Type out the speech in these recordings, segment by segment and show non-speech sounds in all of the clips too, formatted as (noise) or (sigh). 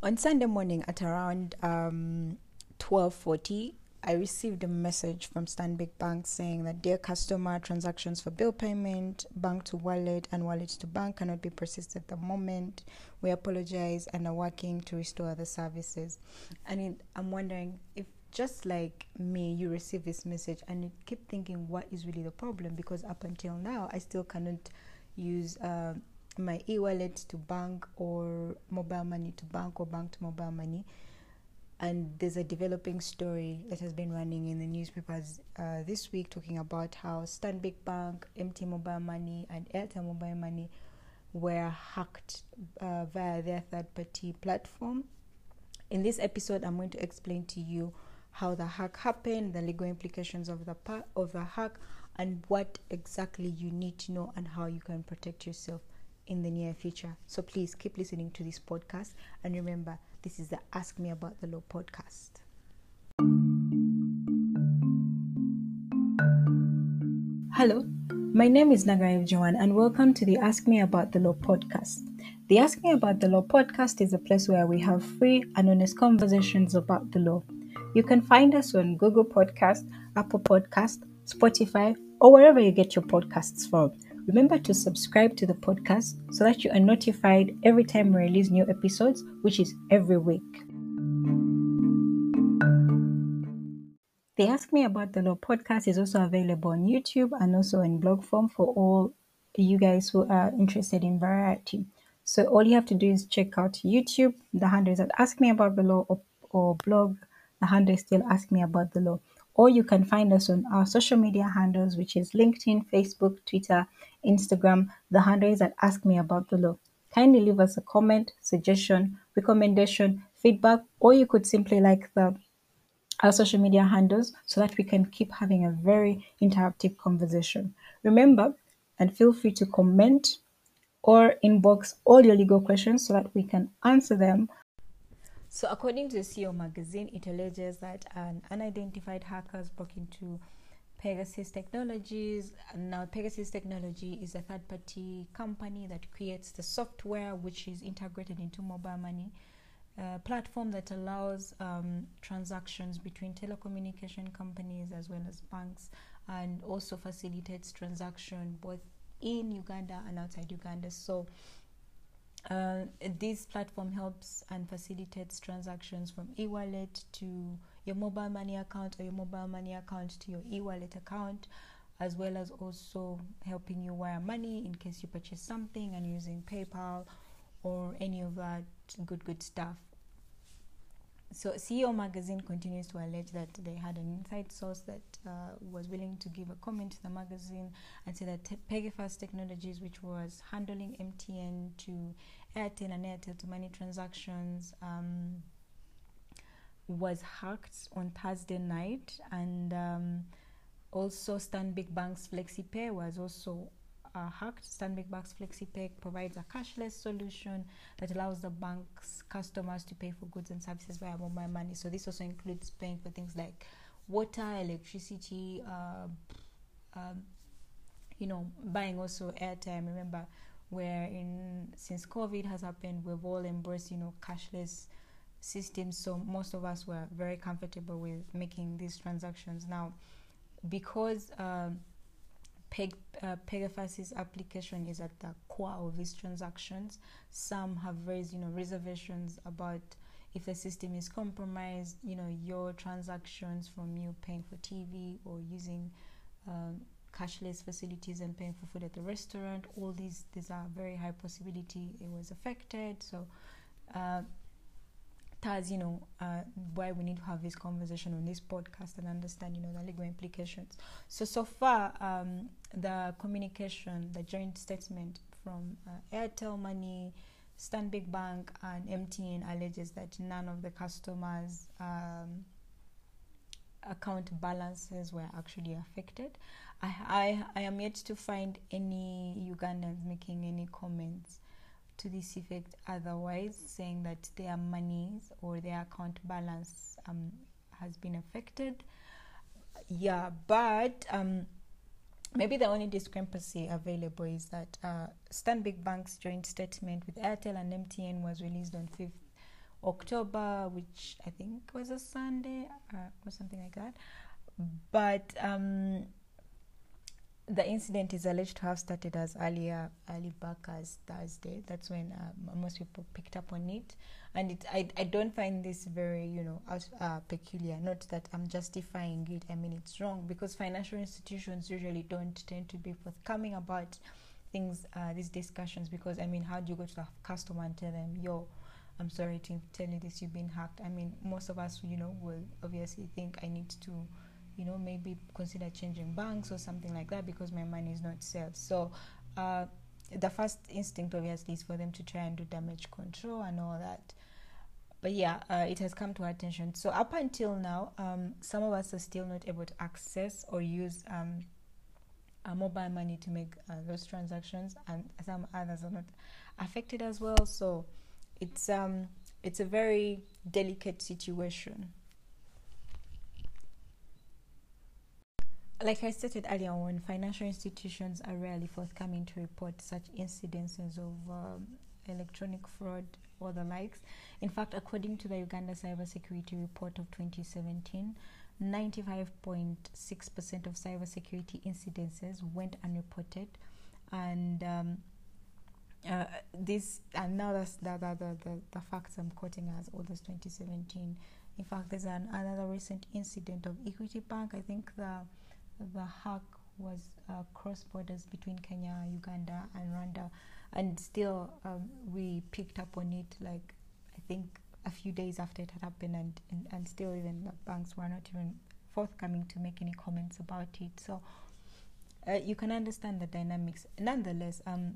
On Sunday morning at around um, 12:40, I received a message from Stanbic Bank saying that dear customer, transactions for bill payment, bank to wallet, and wallet to bank cannot be processed at the moment. We apologize and are working to restore the services. And I'm wondering if just like me, you receive this message and you keep thinking, what is really the problem? Because up until now, I still cannot use uh, my e-wallet to bank or mobile money to bank or bank to mobile money and there's a developing story that has been running in the newspapers uh, this week talking about how Stanbic Bank, MTN Mobile Money, and Airtel Mobile Money were hacked uh, via their third-party platform. In this episode, I'm going to explain to you how the hack happened, the legal implications of the pa- of the hack, and what exactly you need to know and how you can protect yourself in the near future. So please keep listening to this podcast and remember this is the Ask Me About the Law podcast. Hello, my name is Nagaev Joan, and welcome to the Ask Me About the Law podcast. The Ask Me About the Law podcast is a place where we have free and honest conversations about the law. You can find us on Google Podcast, Apple Podcast, Spotify, or wherever you get your podcasts from. Remember to subscribe to the podcast so that you are notified every time we release new episodes, which is every week. The Ask Me About the Law podcast is also available on YouTube and also in blog form for all you guys who are interested in variety. So all you have to do is check out YouTube. The handle is at Ask Me About the Law or, or blog. The handle is still Ask Me About the Law or you can find us on our social media handles, which is LinkedIn, Facebook, Twitter, Instagram. The handle is at Ask Me About the Law. Kindly leave us a comment, suggestion, recommendation, feedback, or you could simply like the our social media handles so that we can keep having a very interactive conversation. Remember, and feel free to comment or inbox all your legal questions so that we can answer them so, according to the CEO magazine, it alleges that an unidentified hackers broke into Pegasus Technologies. Now, Pegasus Technology is a third party company that creates the software which is integrated into mobile money. Uh, platform that allows um, transactions between telecommunication companies as well as banks and also facilitates transaction both in Uganda and outside Uganda. So uh, this platform helps and facilitates transactions from e-wallet to your mobile money account or your mobile money account to your e-wallet account as well as also helping you wire money in case you purchase something and using PayPal or any of that good good stuff. So CEO magazine continues to allege that they had an inside source that uh, was willing to give a comment to the magazine and say that Pegasus Technologies, which was handling MTN to Airtel and Airtel to money transactions, um, was hacked on Thursday night, and um, also Stanbic Bank's FlexiPay was also uh, hacked. Stanbic Bank's FlexiPay provides a cashless solution that allows the bank's customers to pay for goods and services via mobile money. So this also includes paying for things like water, electricity, uh, um, you know, buying also airtime. Remember, where in since COVID has happened, we've all embraced, you know, cashless systems. So most of us were very comfortable with making these transactions now, because. Um, Peg, uh, application is at the core of these transactions. Some have raised, you know, reservations about if the system is compromised. You know, your transactions from you paying for TV or using um, cashless facilities and paying for food at the restaurant. All these, these are very high possibility it was affected. So. Uh, that's you know uh, why we need to have this conversation on this podcast and understand you know the legal implications so so far um, the communication the joint statement from uh, airtel money stanbic bank and mtn alleges that none of the customers um, account balances were actually affected I, I i am yet to find any ugandans making any comments to this effect otherwise, saying that their monies or their account balance um, has been affected. Yeah, but um, maybe the only discrepancy available is that uh, Stanbic Bank's joint statement with Airtel and MTN was released on 5th October, which I think was a Sunday uh, or something like that. But um, the incident is alleged to have started as earlier, early back as Thursday. That's when uh, most people picked up on it, and it, I, I don't find this very, you know, uh, peculiar. Not that I'm justifying it. I mean, it's wrong because financial institutions usually don't tend to be forthcoming about things, uh, these discussions. Because I mean, how do you go to the customer and tell them, "Yo, I'm sorry to tell you this, you've been hacked"? I mean, most of us, you know, will obviously think I need to you know maybe consider changing banks or something like that because my money is not safe. So uh, the first instinct obviously is for them to try and do damage control and all that. But yeah uh, it has come to our attention. So up until now um, some of us are still not able to access or use um, mobile money to make uh, those transactions and some others are not affected as well. So it's um it's a very delicate situation like I stated earlier on, financial institutions are rarely forthcoming to report such incidences of um, electronic fraud or the likes. In fact, according to the Uganda Cybersecurity Report of 2017, 95.6% of cybersecurity incidences went unreported, and um, uh, this and now that's the, the, the, the, facts I'm quoting as August 2017. In fact, there's an, another recent incident of Equity Bank. I think the the hack was uh, cross borders between Kenya, Uganda, and Rwanda, and still um, we picked up on it like I think a few days after it had happened, and, and, and still even the banks were not even forthcoming to make any comments about it. So uh, you can understand the dynamics. Nonetheless, um,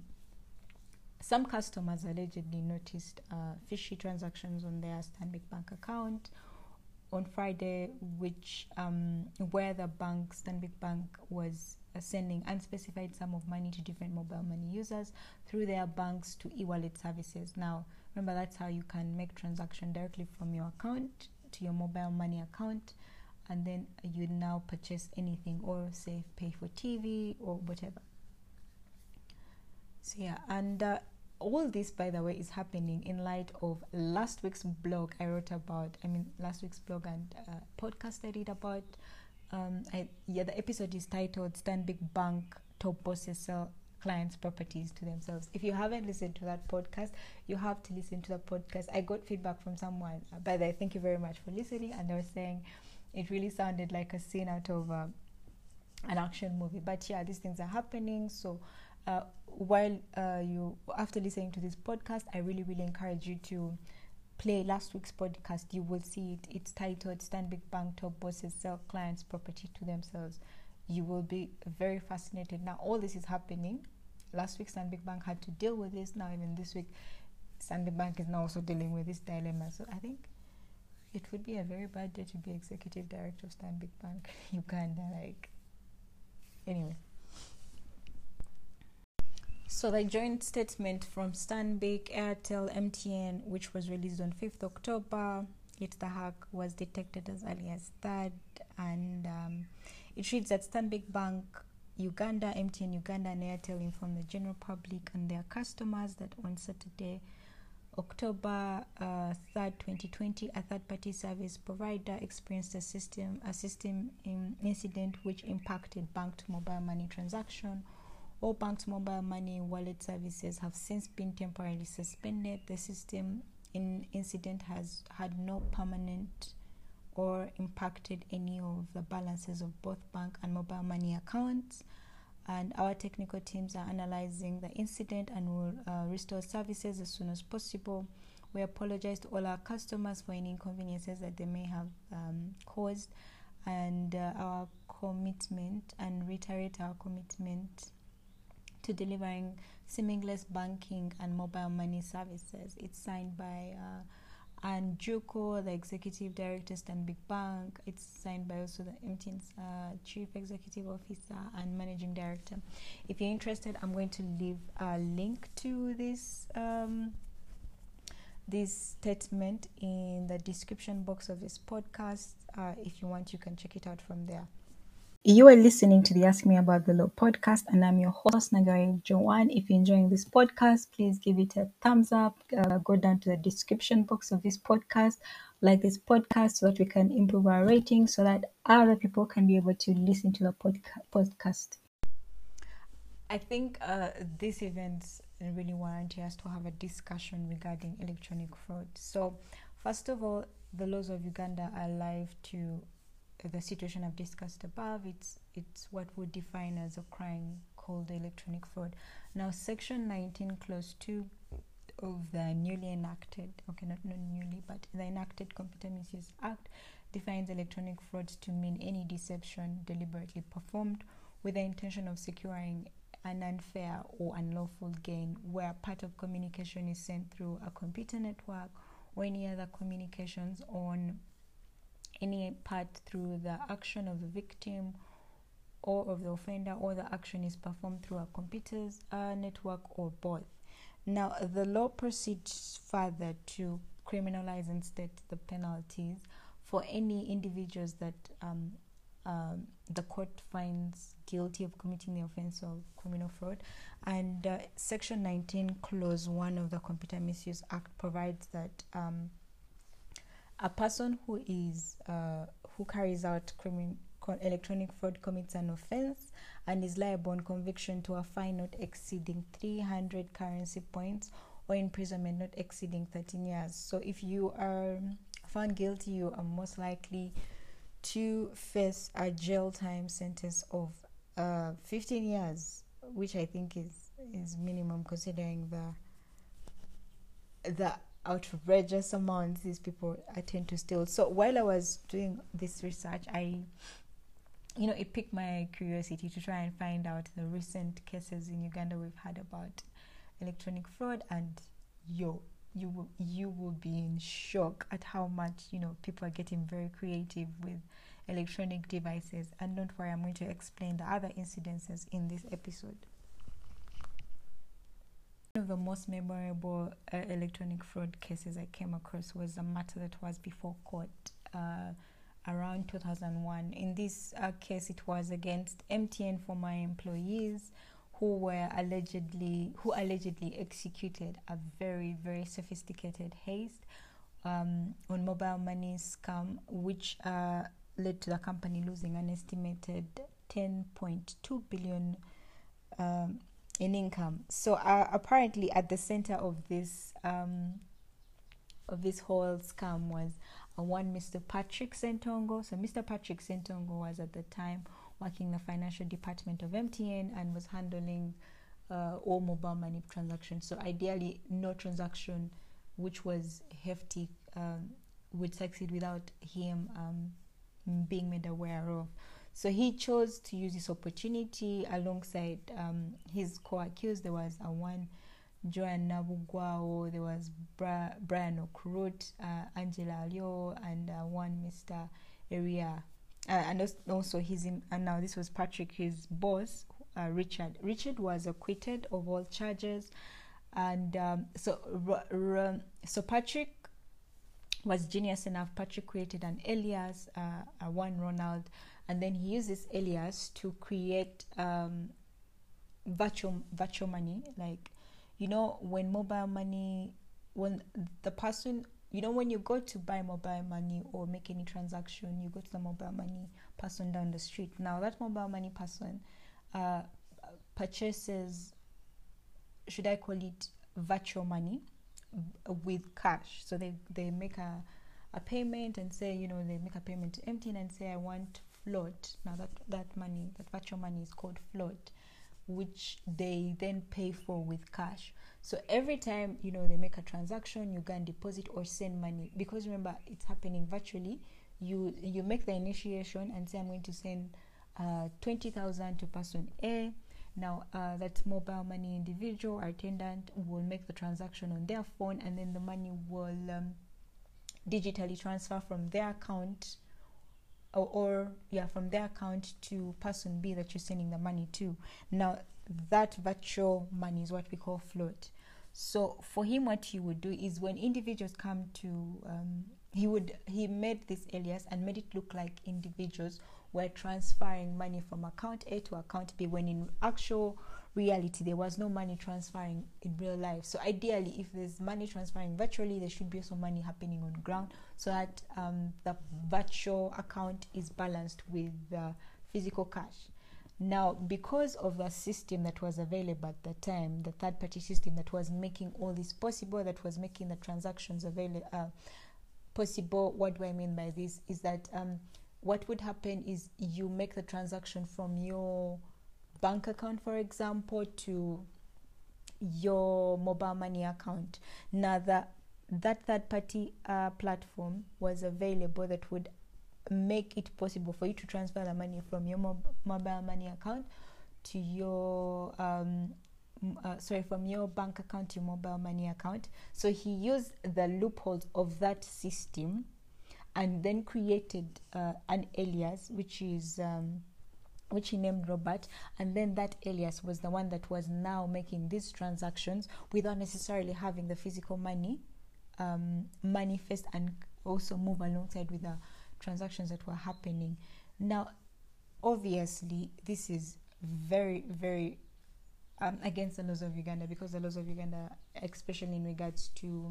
some customers allegedly noticed uh, fishy transactions on their Stanbic Bank account on Friday, which um, where the bank, Stanbic Bank, was uh, sending unspecified sum of money to different mobile money users through their banks to e-wallet services. Now, remember that's how you can make transaction directly from your account to your mobile money account, and then you now purchase anything or say pay for TV or whatever. So yeah, and uh, all this, by the way, is happening in light of last week's blog I wrote about. I mean, last week's blog and uh, podcast I did about. Um, I, yeah, the episode is titled "Stanbic Bank Top Bosses Sell Clients' Properties to Themselves." If you haven't listened to that podcast, you have to listen to the podcast. I got feedback from someone. Uh, by the way, thank you very much for listening, and they were saying it really sounded like a scene out of uh, an action movie. But yeah, these things are happening. So uh, while uh, you after listening to this podcast i really really encourage you to play last week's podcast. You will see it. It's titled stanbic bank top bosses sell clients property to themselves. You will be very fascinated. Now all this is happening. Last week stanbic bank had to deal with this. Now even this week stanbic bank is now also dealing with this dilemma. So i think it would be a very bad day to be executive director of stanbic bank uganda (laughs) like anyway so the joint statement from Stanbic, Airtel, MTN, which was released on 5th October, it the hack was detected as early as that, and um, it reads that Stanbic Bank Uganda, MTN Uganda, and Airtel informed the general public and their customers that on Saturday, October uh, 3rd, 2020, a third-party service provider experienced a system a system incident which impacted bank to mobile money transaction all banks' mobile money wallet services have since been temporarily suspended. The system in incident has had no permanent or impacted any of the balances of both bank and mobile money accounts. And our technical teams are analyzing the incident and will uh, restore services as soon as possible. We apologize to all our customers for any inconveniences that they may have um, caused, and uh, our commitment and reiterate our commitment to delivering seamless banking and mobile money services. It's signed by uh, Anne Juuko, the executive director, of Stanbic Bank. It's signed by also the MTN's uh, chief executive officer and managing director. If you're interested, I'm going to leave a link to this. Um, this statement in the description box of this podcast. Uh, if you want, you can check it out from there. You are listening to the Ask Me About the Law podcast, and I'm your host, Nagari Joanne. If you're enjoying this podcast, please give it a thumbs up. Uh, go down to the description box of this podcast, like this podcast, so that we can improve our rating, so that other people can be able to listen to the podca- podcast. I think uh, this event really warrant us to have a discussion regarding electronic fraud. So, first of all, the laws of Uganda are alive to the situation I've discussed above, it's it's what would define as a crime called electronic fraud. Now, Section 19, Clause 2 of the newly enacted, okay, not, not newly, but the enacted Computer Misuse Act defines electronic fraud to mean any deception deliberately performed with the intention of securing an unfair or unlawful gain where part of communication is sent through a computer network or any other communications on any part through the action of the victim or of the offender, or the action is performed through a computer's uh, network or both. Now, the law proceeds further to criminalize and state the penalties for any individuals that um, um, the court finds guilty of committing the offense of criminal fraud. And uh, Section 19, Clause 1 of the Computer Misuse Act provides that um, a person who is uh, who carries out criminal electronic fraud commits an offense and is liable on conviction to a fine not exceeding 300 currency points or imprisonment not exceeding 13 years. So if you are found guilty, you are most likely to face a jail time sentence of uh, 15 years, which I think is is minimum considering the the outrageous amounts these people attend to steal. So while I was doing this research, I, you know, it piqued my curiosity to try and find out the recent cases in Uganda we've had about electronic fraud, and yo, you will you will be in shock at how much you know people are getting very creative with electronic devices. And don't worry, I'm going to explain the other incidences in this episode. One of the most memorable uh, electronic fraud cases I came across was a matter that was before court uh, around 2001. In this uh, case, it was against MTN former employees who were allegedly who allegedly executed a very very sophisticated heist um, on mobile money scam, which uh, led to the company losing an estimated 10.2 billion. Um, in income. So uh, apparently, at the center of this um, of this whole scam was uh, one Mr. Patrick Sentongo. So Mr. Patrick Sentongo was at the time working in the financial department of MTN and was handling uh, all mobile money transactions. So ideally, no transaction which was hefty um, would succeed without him um, being made aware of. So he chose to use this opportunity alongside um, his co-accused. There was a one Joan Nabugwao, there was Bra- Brian Okurut, uh, Angela Alio, and uh, one Mr. Area. Uh, and also his, and now this was Patrick, his boss, uh, Richard. Richard was acquitted of all charges, and um, so r- r- so Patrick was genius enough. Patrick created an alias, uh, one Ronald, and then he uses alias to create um, virtual virtual money. Like you know when mobile money when the person you know when you go to buy mobile money or make any transaction you go to the mobile money person down the street. Now that mobile money person uh, purchases should i call it virtual money with cash. So they they make a a payment and say you know they make a payment to MTN and say I want float. Now that that money, that virtual money is called float, which they then pay for with cash. So every time you know they make a transaction, you can deposit or send money because remember it's happening virtually. You you make the initiation and say I'm going to send uh, twenty thousand to person A. Now uh, that mobile money individual or attendant will make the transaction on their phone, and then the money will um, digitally transfer from their account or, or yeah from their account to person B that you're sending the money to. Now that virtual money is what we call float. So for him, what he would do is when individuals come to, um, he would he made this alias and made it look like individuals were transferring money from account A to account B when in actual reality there was no money transferring in real life. So ideally if there's money transferring virtually there should be also money happening on ground so that um, the virtual account is balanced with the physical cash. Now because of the system that was available at the time the third party system that was making all this possible that was making the transactions available uh, possible what do i mean by this? Is that um, what would happen is you make the transaction from your bank account, for example, to your mobile money account. Now, that that third party uh, platform was available that would make it possible for you to transfer the money from your mob- mobile money account to your um, uh, sorry from your bank account to your mobile money account so he used the loopholes of that system and then created uh, an alias which is um, which he named Robert, and then that alias was the one that was now making these transactions without necessarily having the physical money um, manifest and also move alongside with the transactions that were happening. Now, obviously, this is very, very um, against the laws of Uganda because the laws of Uganda, especially in regards to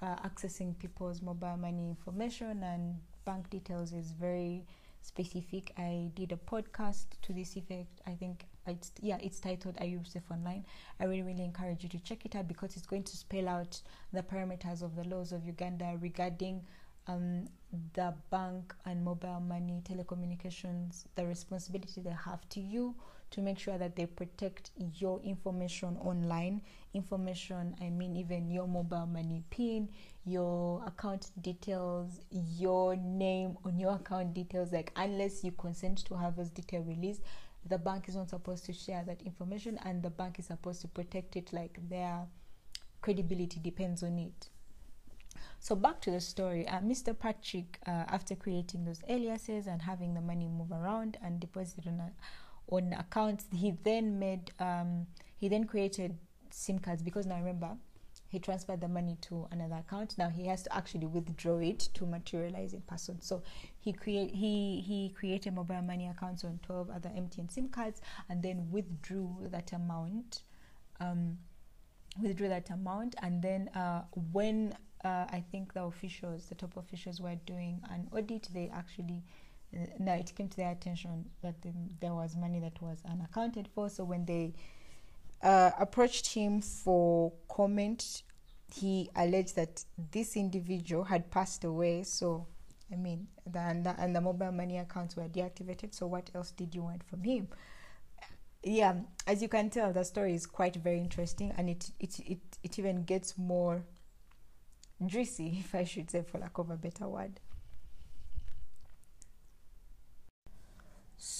uh, accessing people's mobile money information and bank details, is very specific. I did a podcast to this effect. I think it's yeah, it's titled Are You Safe Online? I really really encourage you to check it out because it's going to spell out the parameters of the laws of Uganda regarding um, the bank and mobile money telecommunications, the responsibility they have to you to make sure that they protect your information online. Information, I mean, even your mobile money PIN, your account details, your name on your account details. Like, unless you consent to have those details released, the bank is not supposed to share that information, and the bank is supposed to protect it. Like, their credibility depends on it. So back to the story, uh, Mr. Patrick, uh, after creating those aliases and having the money move around and deposit on a, on accounts, he then made um, he then created SIM cards because now remember he transferred the money to another account. Now he has to actually withdraw it to materialize in person. So he create he he created mobile money accounts on twelve other MTN SIM cards and then withdrew that amount. Um, withdrew that amount and then uh, when uh, I think the officials, the top officials, were doing an audit. They actually, now it came to their attention that the, there was money that was unaccounted for. So when they uh, approached him for comment, he alleged that this individual had passed away. So, I mean, the, and, the, and the mobile money accounts were deactivated. So, what else did you want from him? Yeah, as you can tell, the story is quite very interesting, and it it it, it even gets more juicy, (laughs) if I should say, for lack of a better word.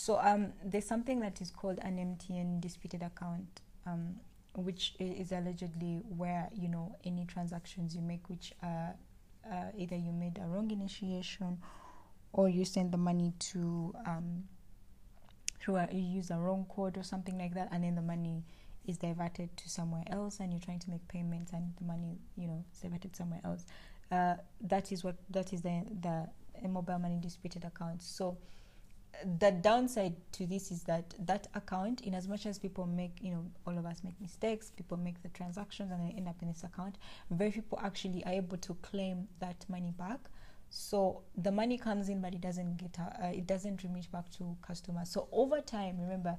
So um, there's something that is called an MTN disputed account, um, which is allegedly where you know any transactions you make, which uh, uh, either you made a wrong initiation or you send the money to um, through a, you use a wrong code or something like that, and then the money is diverted to somewhere else and you're trying to make payments and the money you know is diverted somewhere else. Uh, that is what that is the the mobile money disputed account. So the downside to this is that that account in as much as people make you know all of us make mistakes people make the transactions and they end up in this account very people actually are able to claim that money back so the money comes in but it doesn't get uh, it doesn't remit back to customers so over time remember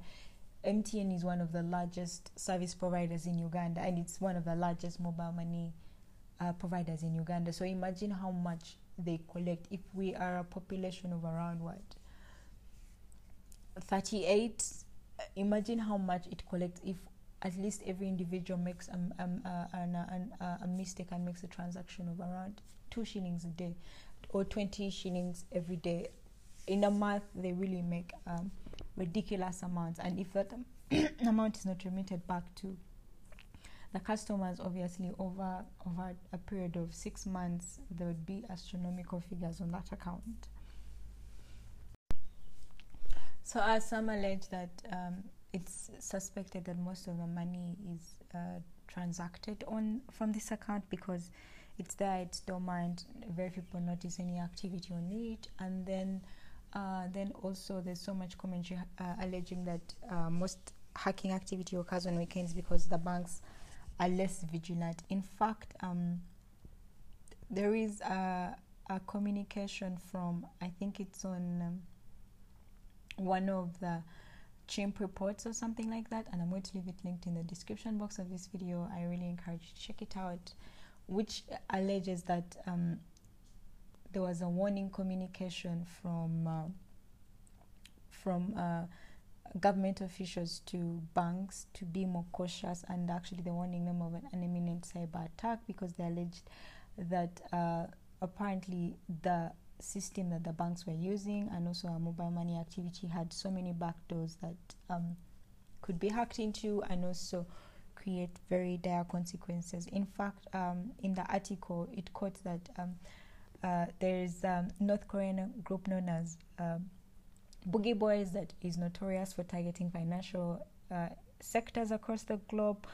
MTN is one of the largest service providers in Uganda and it's one of the largest mobile money uh, providers in Uganda. So imagine how much they collect if we are a population of around what 38 imagine how much it collects if at least every individual makes um, um, uh, uh, a mistake and makes a transaction of around two shillings a day or 20 shillings every day. In a month they really make um, ridiculous amounts. And if that (coughs) amount is not remitted back to the customers obviously over over a period of six months there would be astronomical figures on that account so as some allege that um, it's suspected that most of the money is uh, transacted on from this account because it's there it's dormant very few people notice any activity on it and then uh, then also there's so much commentary uh, alleging that uh, most hacking activity occurs on weekends because the banks are less vigilant. In fact, um, there is a, a, communication from I think it's on um, one of the chimp reports or something like that and i'm going to leave it linked in the description box of this video. I really encourage you to check it out which alleges that um, there was a warning communication from uh, from uh, government officials to banks to be more cautious and actually they're warning them of an, an imminent cyber attack because they alleged that uh, apparently the system that the banks were using and also our mobile money activity had so many backdoors that um, could be hacked into and also create very dire consequences. In fact, um, in the article, it quotes that um, uh, there is a um, North Korean group known as um, BeagleBoyz that is notorious for targeting financial uh, sectors across the globe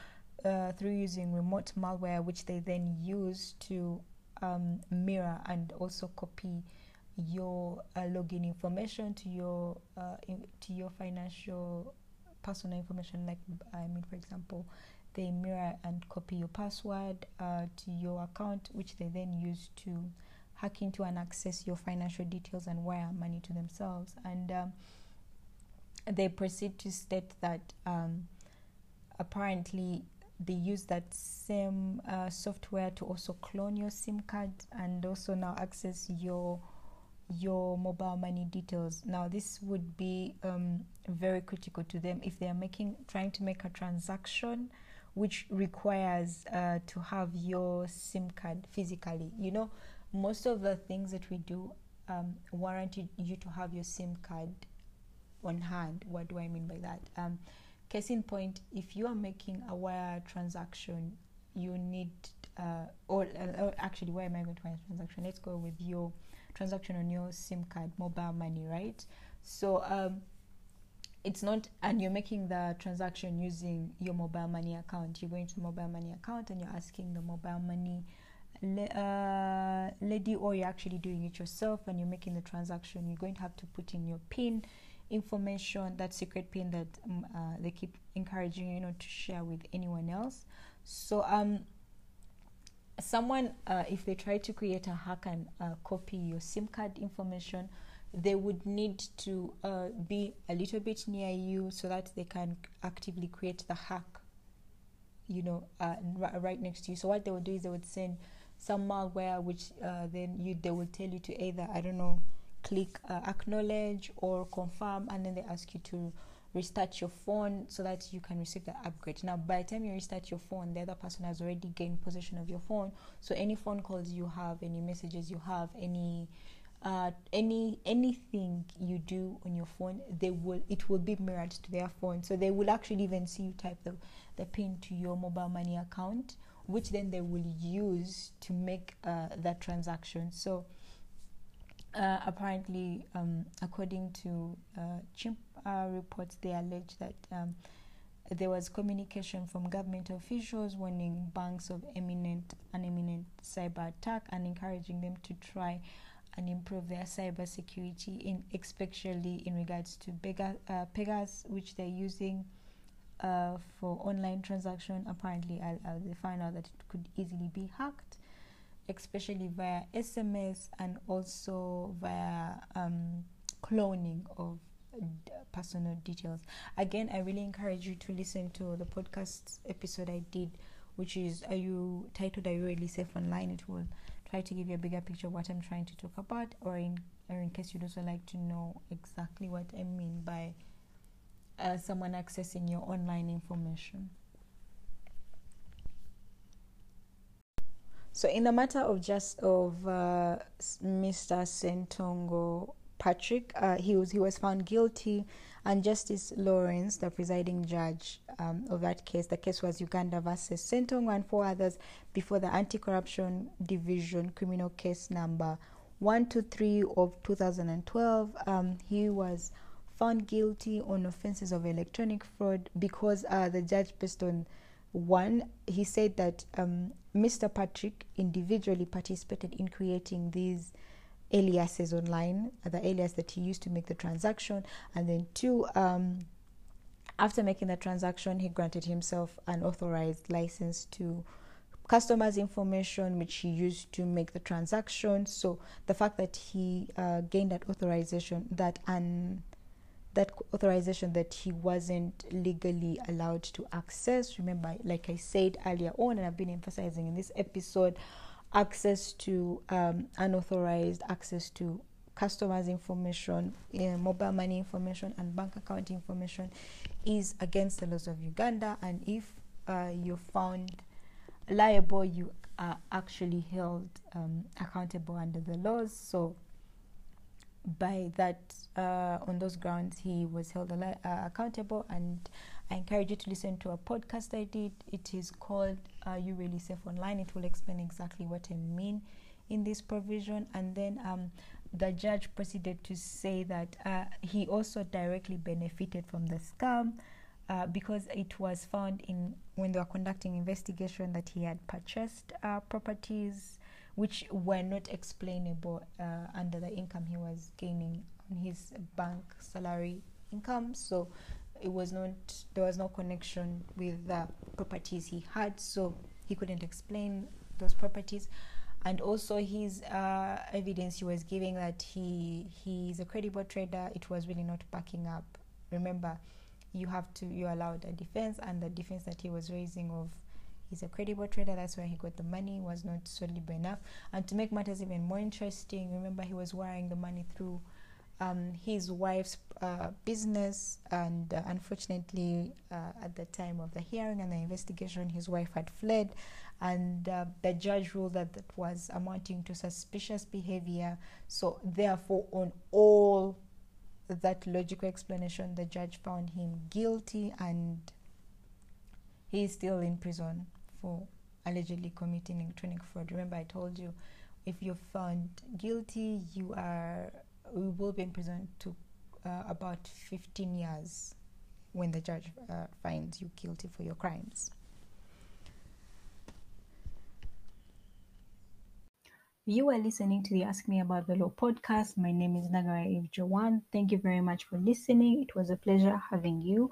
uh, through using remote malware, which they then use to um, mirror and also copy your uh, login information to your uh, in, to your financial personal information. Like i mean for example they mirror and copy your password uh, to your account which they then use to hack into and access your financial details and wire money to themselves. And um, they proceed to state that um, apparently they use that same uh, software to also clone your SIM card and also now access your your mobile money details. Now, this would be um, very critical to them if they are making trying to make a transaction, which requires uh, to have your SIM card physically. You know, most of the things that we do um, warrant you to have your SIM card on hand. What do I mean by that? Um, Case in point, if you are making a wire transaction, you need, uh, or, uh, or actually, why am I going to wire transaction? Let's go with your transaction on your SIM card, mobile money, right? So, um, it's not, and you're making the transaction using your mobile money account. You're going to the mobile money account and you're asking the mobile money uh, lady, or you're actually doing it yourself and you're making the transaction. You're going to have to put in your PIN information, that secret pin that um, uh, they keep encouraging you know to share with anyone else. So um, someone uh, if they try to create a hack and uh, copy your SIM card information, they would need to uh, be a little bit near you so that they can actively create the hack. You know, uh, right next to you. So what they would do is they would send some malware, which uh, then you they will tell you to either I don't know click uh, acknowledge or confirm and then they ask you to restart your phone so that you can receive the upgrade. Now by the time you restart your phone the other person has already gained possession of your phone. So any phone calls you have any messages you have any uh, any anything you do on your phone they will it will be mirrored to their phone. So they will actually even see you type the, the pin to your mobile money account which then they will use to make uh, that transaction. So uh, apparently, um, according to uh, CHIMP uh, reports, they allege that um, there was communication from government officials warning banks of imminent an imminent cyber attack and encouraging them to try and improve their cyber security, in especially in regards to Pegas, uh, Pegas which they're using uh, for online transaction. Apparently, they found out that it could easily be hacked especially via SMS and also via um, cloning of personal details. Again, I really encourage you to listen to the podcast episode I did, which is "Are you titled Are You Really Safe Online?" It will try to give you a bigger picture of what I'm trying to talk about, or in or in case you'd also like to know exactly what I mean by uh, someone accessing your online information. So, in the matter of just of uh, Mr. Ssentongo Patrick, uh, he was he was found guilty, and Justice Lawrence, the presiding judge um, of that case, the case was Uganda versus Ssentongo and four others before the Anti-Corruption Division criminal case number one two three of 2012. Um, he was found guilty on offenses of electronic fraud because uh, the judge, based on one, he said that um, Mr. Patrick individually participated in creating these aliases online, the alias that he used to make the transaction, and then two, um, after making the transaction, he granted himself an authorized license to customers' information, which he used to make the transaction. So the fact that he uh, gained that authorization, that an that authorization that he wasn't legally allowed to access. Remember, like I said earlier on, and I've been emphasizing in this episode, access to um, unauthorized access to customers' information, uh, mobile money information, and bank account information is against the laws of Uganda. And if uh, you're found liable, you are actually held um, accountable under the laws. So by that uh, on those grounds he was held uh, accountable and i encourage you to listen to a podcast i did. It is called are you really safe online. It will explain exactly what i mean in this provision. And then um, the judge proceeded to say that uh, he also directly benefited from the scam uh, because it was found in when they were conducting investigation that he had purchased uh, properties which were not explainable uh, under the income he was gaining on his bank salary income. So it was not there was no connection with the properties he had, so he couldn't explain those properties. And also his uh, evidence he was giving that he he's a credible trader. It was really not backing up. Remember, you have to you allowed a defense, and the defense that he was raising of he's a credible trader that's where he got the money was not solid enough. And to make matters even more interesting remember he was wiring the money through um, his wife's uh, business and uh, unfortunately uh, at the time of the hearing and the investigation his wife had fled. And uh, the judge ruled that that was amounting to suspicious behavior. So therefore on all that logical explanation the judge found him guilty and he is still in prison for allegedly committing electronic fraud. Remember, I told you if you're found guilty, you are you will be in prison to uh, about 15 years when the judge uh, finds you guilty for your crimes. You are listening to the Ask Me About the Law podcast. My name is Nagara Eve Jawan. Thank you very much for listening. It was a pleasure having you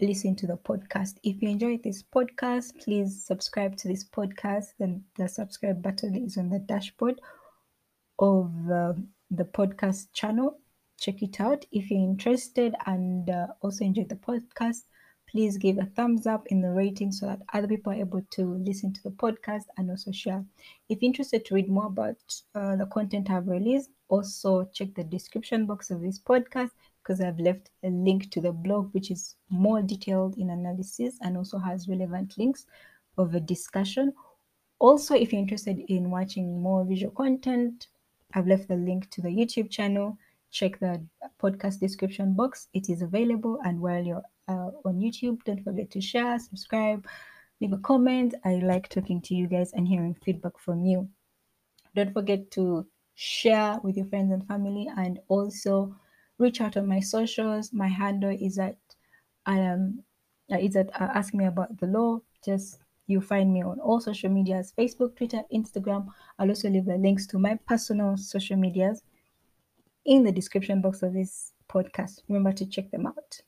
listen to the podcast. If you enjoyed this podcast, please subscribe to this podcast. Then the subscribe button is on the dashboard of uh, the podcast channel. Check it out. If you're interested and uh, also enjoyed the podcast, please give a thumbs up in the rating so that other people are able to listen to the podcast and also share. If you're interested to read more about uh, the content I've released, also check the description box of this podcast because I've left a link to the blog, which is more detailed in analysis and also has relevant links of a discussion. Also, if you're interested in watching more visual content, I've left the link to the YouTube channel. Check the podcast description box. It is available. And while you're uh, on YouTube, don't forget to share, subscribe, leave a comment. I like talking to you guys and hearing feedback from you. Don't forget to share with your friends and family and also reach out on my socials. My handle is at I am uh, is at uh, ask me about the law. Just you find me on all social medias: Facebook, Twitter, Instagram. I'll also leave the links to my personal social medias in the description box of this podcast. Remember to check them out.